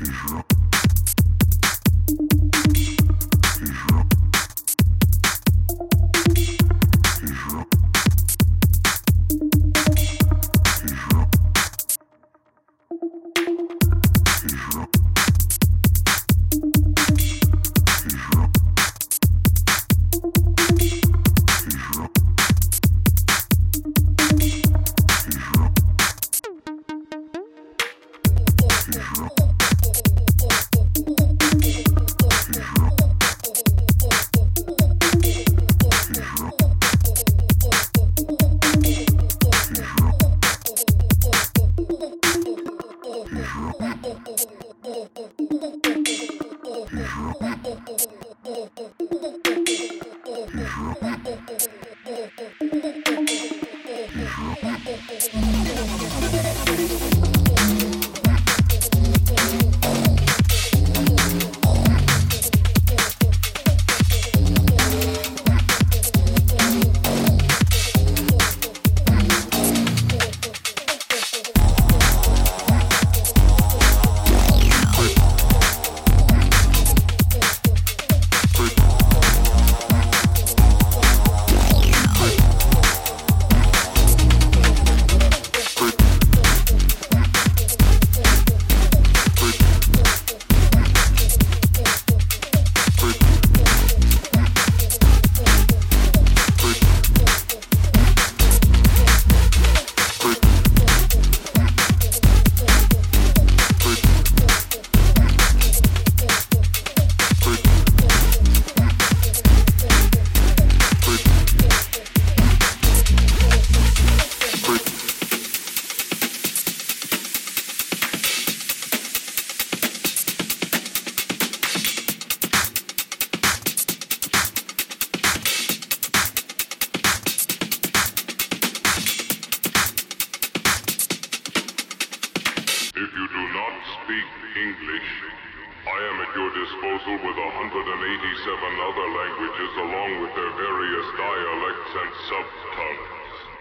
Israel. If you do not speak English, I am at your disposal with 187 other languages along with their various dialects and subtongues.